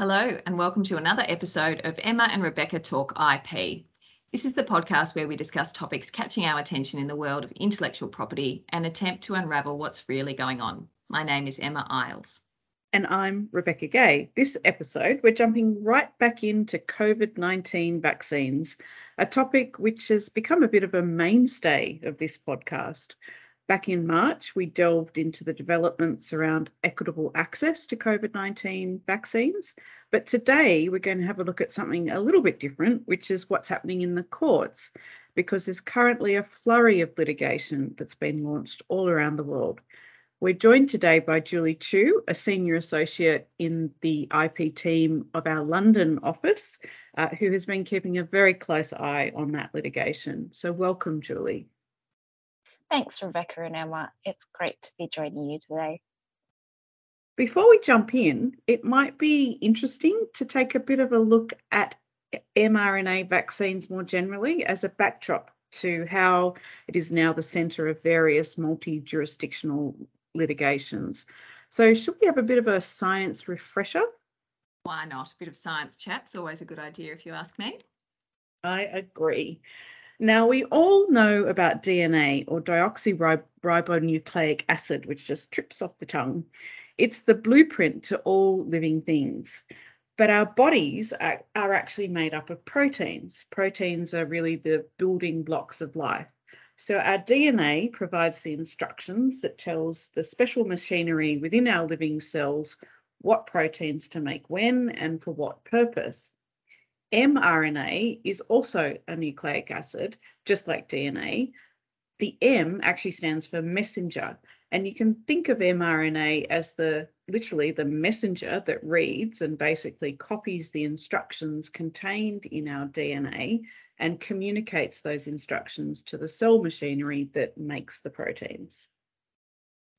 Hello, and welcome to another episode of Emma and Rebecca Talk IP. This is the podcast where we discuss topics catching our attention in the world of intellectual property and attempt to unravel what's really going on. My name is Emma Iles. And I'm Rebecca Gay. This episode, we're jumping right back into COVID 19 vaccines, a topic which has become a bit of a mainstay of this podcast. Back in March, we delved into the developments around equitable access to COVID 19 vaccines. But today, we're going to have a look at something a little bit different, which is what's happening in the courts, because there's currently a flurry of litigation that's been launched all around the world. We're joined today by Julie Chu, a senior associate in the IP team of our London office, uh, who has been keeping a very close eye on that litigation. So, welcome, Julie. Thanks, Rebecca and Emma. It's great to be joining you today. Before we jump in, it might be interesting to take a bit of a look at mRNA vaccines more generally as a backdrop to how it is now the centre of various multi jurisdictional litigations. So, should we have a bit of a science refresher? Why not? A bit of science chat's always a good idea if you ask me. I agree. Now, we all know about DNA or deoxyribonucleic acid, which just trips off the tongue. It's the blueprint to all living things. But our bodies are, are actually made up of proteins. Proteins are really the building blocks of life. So our DNA provides the instructions that tells the special machinery within our living cells what proteins to make when and for what purpose mRNA is also a nucleic acid, just like DNA. The M actually stands for messenger. And you can think of mRNA as the literally the messenger that reads and basically copies the instructions contained in our DNA and communicates those instructions to the cell machinery that makes the proteins.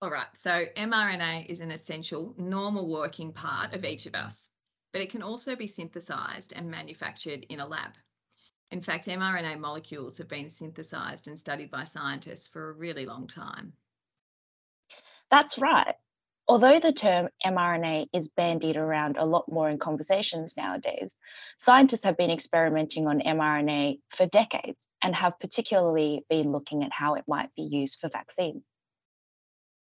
All right, so mRNA is an essential, normal working part of each of us but it can also be synthesized and manufactured in a lab. In fact, mRNA molecules have been synthesized and studied by scientists for a really long time. That's right. Although the term mRNA is bandied around a lot more in conversations nowadays, scientists have been experimenting on mRNA for decades and have particularly been looking at how it might be used for vaccines.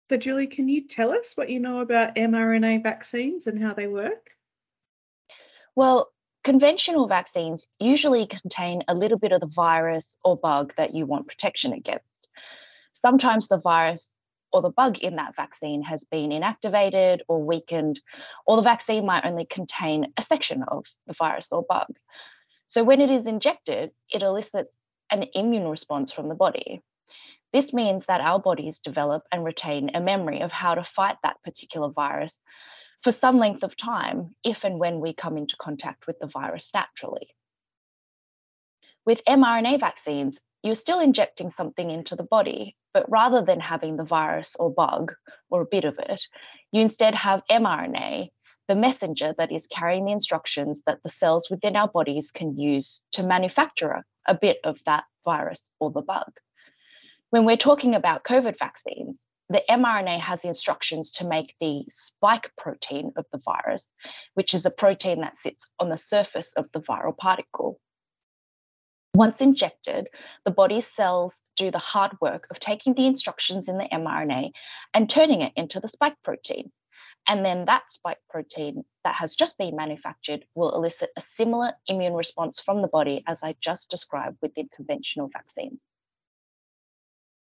So, Julie, can you tell us what you know about mRNA vaccines and how they work? Well, conventional vaccines usually contain a little bit of the virus or bug that you want protection against. Sometimes the virus or the bug in that vaccine has been inactivated or weakened, or the vaccine might only contain a section of the virus or bug. So when it is injected, it elicits an immune response from the body. This means that our bodies develop and retain a memory of how to fight that particular virus for some length of time if and when we come into contact with the virus naturally. With mRNA vaccines, you're still injecting something into the body, but rather than having the virus or bug or a bit of it, you instead have mRNA, the messenger that is carrying the instructions that the cells within our bodies can use to manufacture a, bit of that virus or the bug. When we're talking about COVID vaccines, the mRNA has the instructions to make the spike protein of the virus, which is a protein that sits on the surface of the viral particle. Once injected, the body's cells do the hard work of taking the instructions in the mRNA and turning it into the spike protein. And then that spike protein that has just been manufactured will elicit a similar immune response from the body as I just described within conventional vaccines.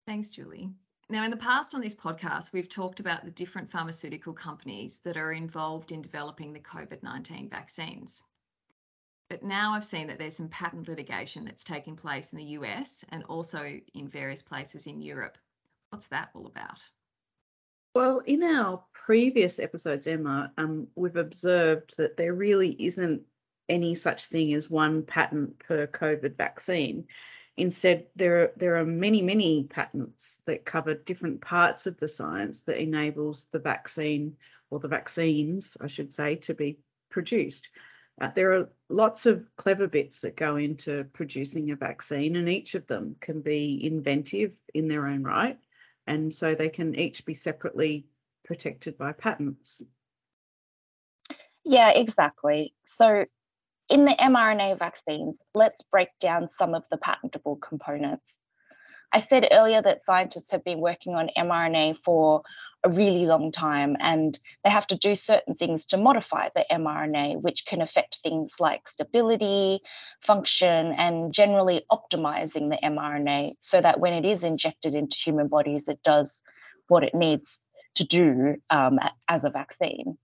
Thanks, Julie. Now, in the past on this podcast, we've talked about the different pharmaceutical companies that are involved in developing the COVID 19 vaccines. But now I've seen that there's some patent litigation that's taking place in the US and also in various places in Europe. What's that all about? Well, in our previous episodes, Emma, um, we've observed that there really isn't any such thing as one patent per COVID vaccine. Instead, there are, there are many, many patents that cover different parts of the science that enables the vaccine or the vaccines, I should say, to be produced. Uh, there are lots of clever bits that go into producing a vaccine, and each of them can be inventive in their own right. And so they can each be separately protected by patents. Yeah, exactly. So in the mRNA vaccines, let's break down some of the patentable components. I said earlier that scientists have been working on mRNA for a really long time and they have to do certain things to modify the mRNA, which can affect things like stability, function, and generally optimizing the mRNA so that when it is injected into human bodies, it does what it needs to do um, as a vaccine.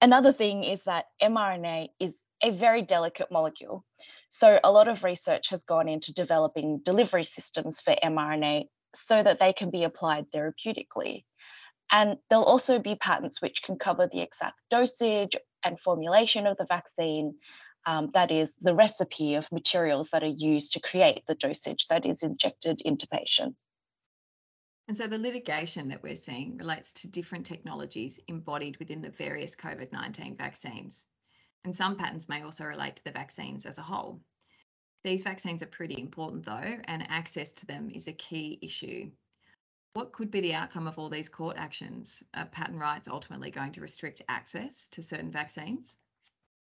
Another thing is that mRNA is a very delicate molecule. So, a lot of research has gone into developing delivery systems for mRNA so that they can be applied therapeutically. And there'll also be patents which can cover the exact dosage and formulation of the vaccine. Um, that is, the recipe of materials that are used to create the dosage that is injected into patients. And so the litigation that we're seeing relates to different technologies embodied within the various COVID 19 vaccines. And some patents may also relate to the vaccines as a whole. These vaccines are pretty important though, and access to them is a key issue. What could be the outcome of all these court actions? Are patent rights ultimately going to restrict access to certain vaccines?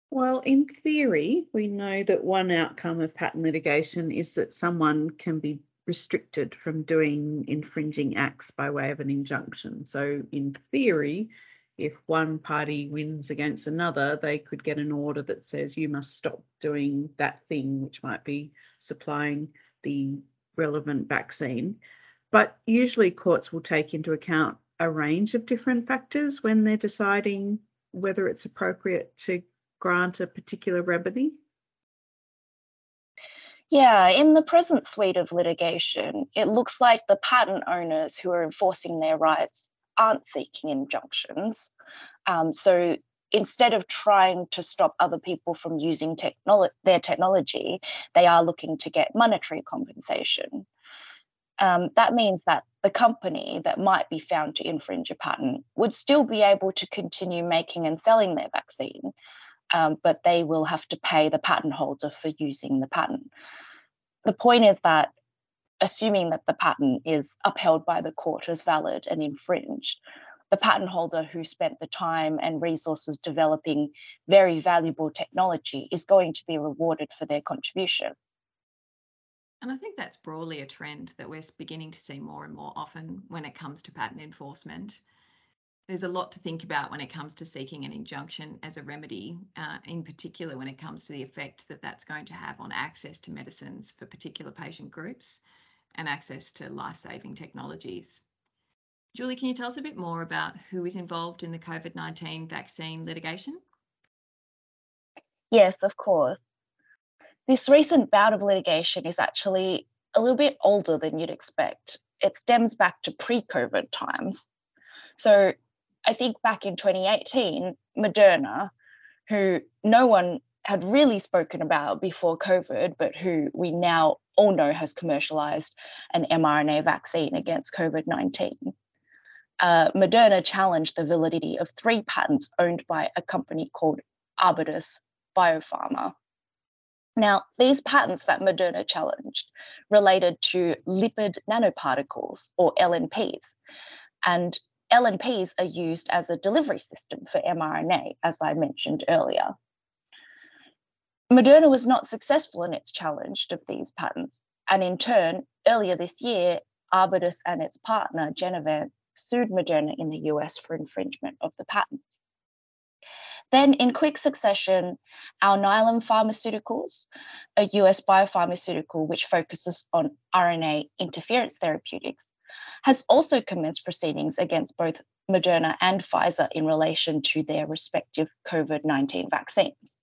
Well, in theory, we know that one outcome of patent litigation is that someone can be restricted from doing infringing acts by way of an injunction. So, in theory, if one party wins against another, they could get an order that says you must stop doing that thing, which might be supplying the relevant vaccine. But usually, courts will take into account a range of different factors when they're deciding whether it's appropriate to grant a particular remedy. Yeah, in the present suite of litigation, it looks like the patent owners who are enforcing their rights aren't seeking injunctions. Um, so instead of trying to stop other people from using technolo- their technology, they are looking to get monetary compensation. Um, that means that the company that might be found to infringe a patent would still be able to continue making and selling their vaccine, um, but they will have to pay the patent holder for using the patent. The point is that assuming that the patent is upheld by the court as valid and infringed, the patent holder who spent the time and resources developing very valuable technology is going to be rewarded for their contribution. And I think that's broadly a trend that we're beginning to see more and more often when it comes to patent enforcement there's a lot to think about when it comes to seeking an injunction as a remedy, uh, in particular when it comes to the effect that that's going to have on access to medicines for particular patient groups and access to life saving technologies. Julie, can you tell us a bit more about who is involved in the COVID 19 vaccine litigation? Yes, of course. This recent bout of litigation is actually a little bit older than you'd expect. It stems back to pre COVID times. So, I think back in 2018, Moderna, who no one had really spoken about before COVID, but who we now all know has commercialized an mRNA vaccine against COVID 19. Uh, Moderna challenged the validity of three patents owned by a company called Arbutus Biopharma. Now, these patents that Moderna challenged related to lipid nanoparticles, or LNPs. And LNPs are used as a delivery system for mRNA, as I mentioned earlier. Moderna was not successful in its challenge of these patents, and in turn, earlier this year, Arbutus and its partner, Genevant, sued Moderna in the US for infringement of the patents. Then, in quick succession, Alnylam Pharmaceuticals, a US biopharmaceutical which focuses on RNA interference therapeutics, has also commenced proceedings against both Moderna and Pfizer in relation to their respective COVID 19 vaccines.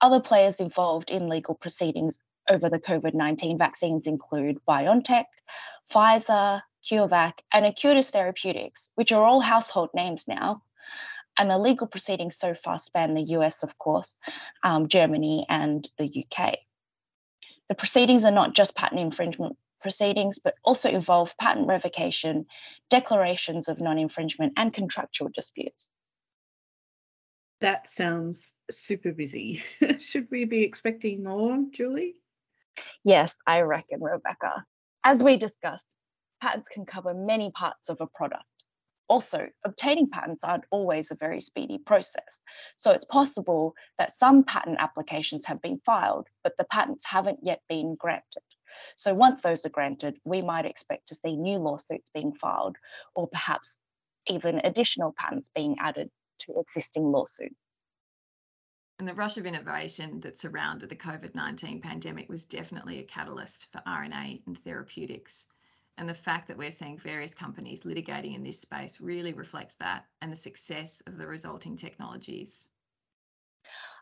Other players involved in legal proceedings over the COVID 19 vaccines include BioNTech, Pfizer, CureVac, and Acuitas Therapeutics, which are all household names now. And the legal proceedings so far span the US, of course, um, Germany, and the UK. The proceedings are not just patent infringement proceedings, but also involve patent revocation, declarations of non infringement, and contractual disputes. That sounds super busy. Should we be expecting more, Julie? Yes, I reckon, Rebecca. As we discussed, patents can cover many parts of a product. Also, obtaining patents aren't always a very speedy process. So it's possible that some patent applications have been filed, but the patents haven't yet been granted. So once those are granted, we might expect to see new lawsuits being filed, or perhaps even additional patents being added to existing lawsuits. And the rush of innovation that surrounded the COVID 19 pandemic was definitely a catalyst for RNA and therapeutics. And the fact that we're seeing various companies litigating in this space really reflects that and the success of the resulting technologies.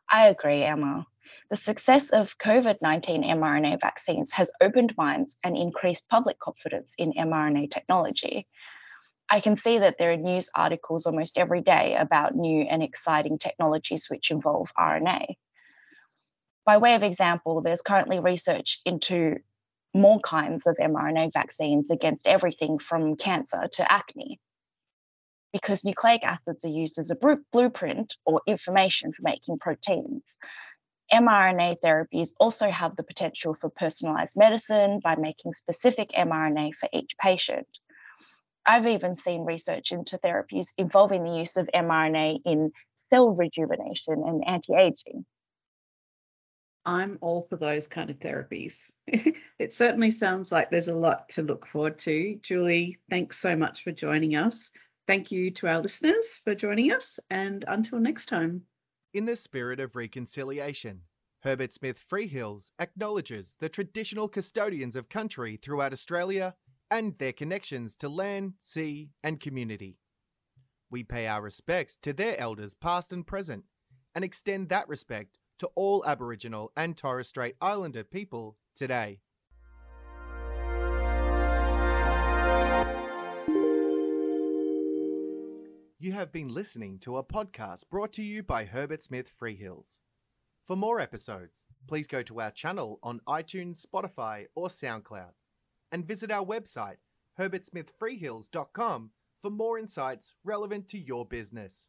I agree, Emma. The success of COVID 19 mRNA vaccines has opened minds and increased public confidence in mRNA technology. I can see that there are news articles almost every day about new and exciting technologies which involve RNA. By way of example, there's currently research into more kinds of mRNA vaccines against everything from cancer to acne. Because nucleic acids are used as a blueprint or information for making proteins, mRNA therapies also have the potential for personalized medicine by making specific mRNA for each patient. I've even seen research into therapies involving the use of mRNA in cell rejuvenation and anti aging. I'm all for those kind of therapies. it certainly sounds like there's a lot to look forward to. Julie, thanks so much for joining us. Thank you to our listeners for joining us, and until next time. In the spirit of reconciliation, Herbert Smith Freehills acknowledges the traditional custodians of country throughout Australia and their connections to land, sea, and community. We pay our respects to their elders, past and present, and extend that respect to all Aboriginal and Torres Strait Islander people today. You have been listening to a podcast brought to you by Herbert Smith Freehills. For more episodes, please go to our channel on iTunes, Spotify, or SoundCloud, and visit our website, herbertsmithfreehills.com, for more insights relevant to your business.